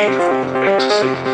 ecstasy.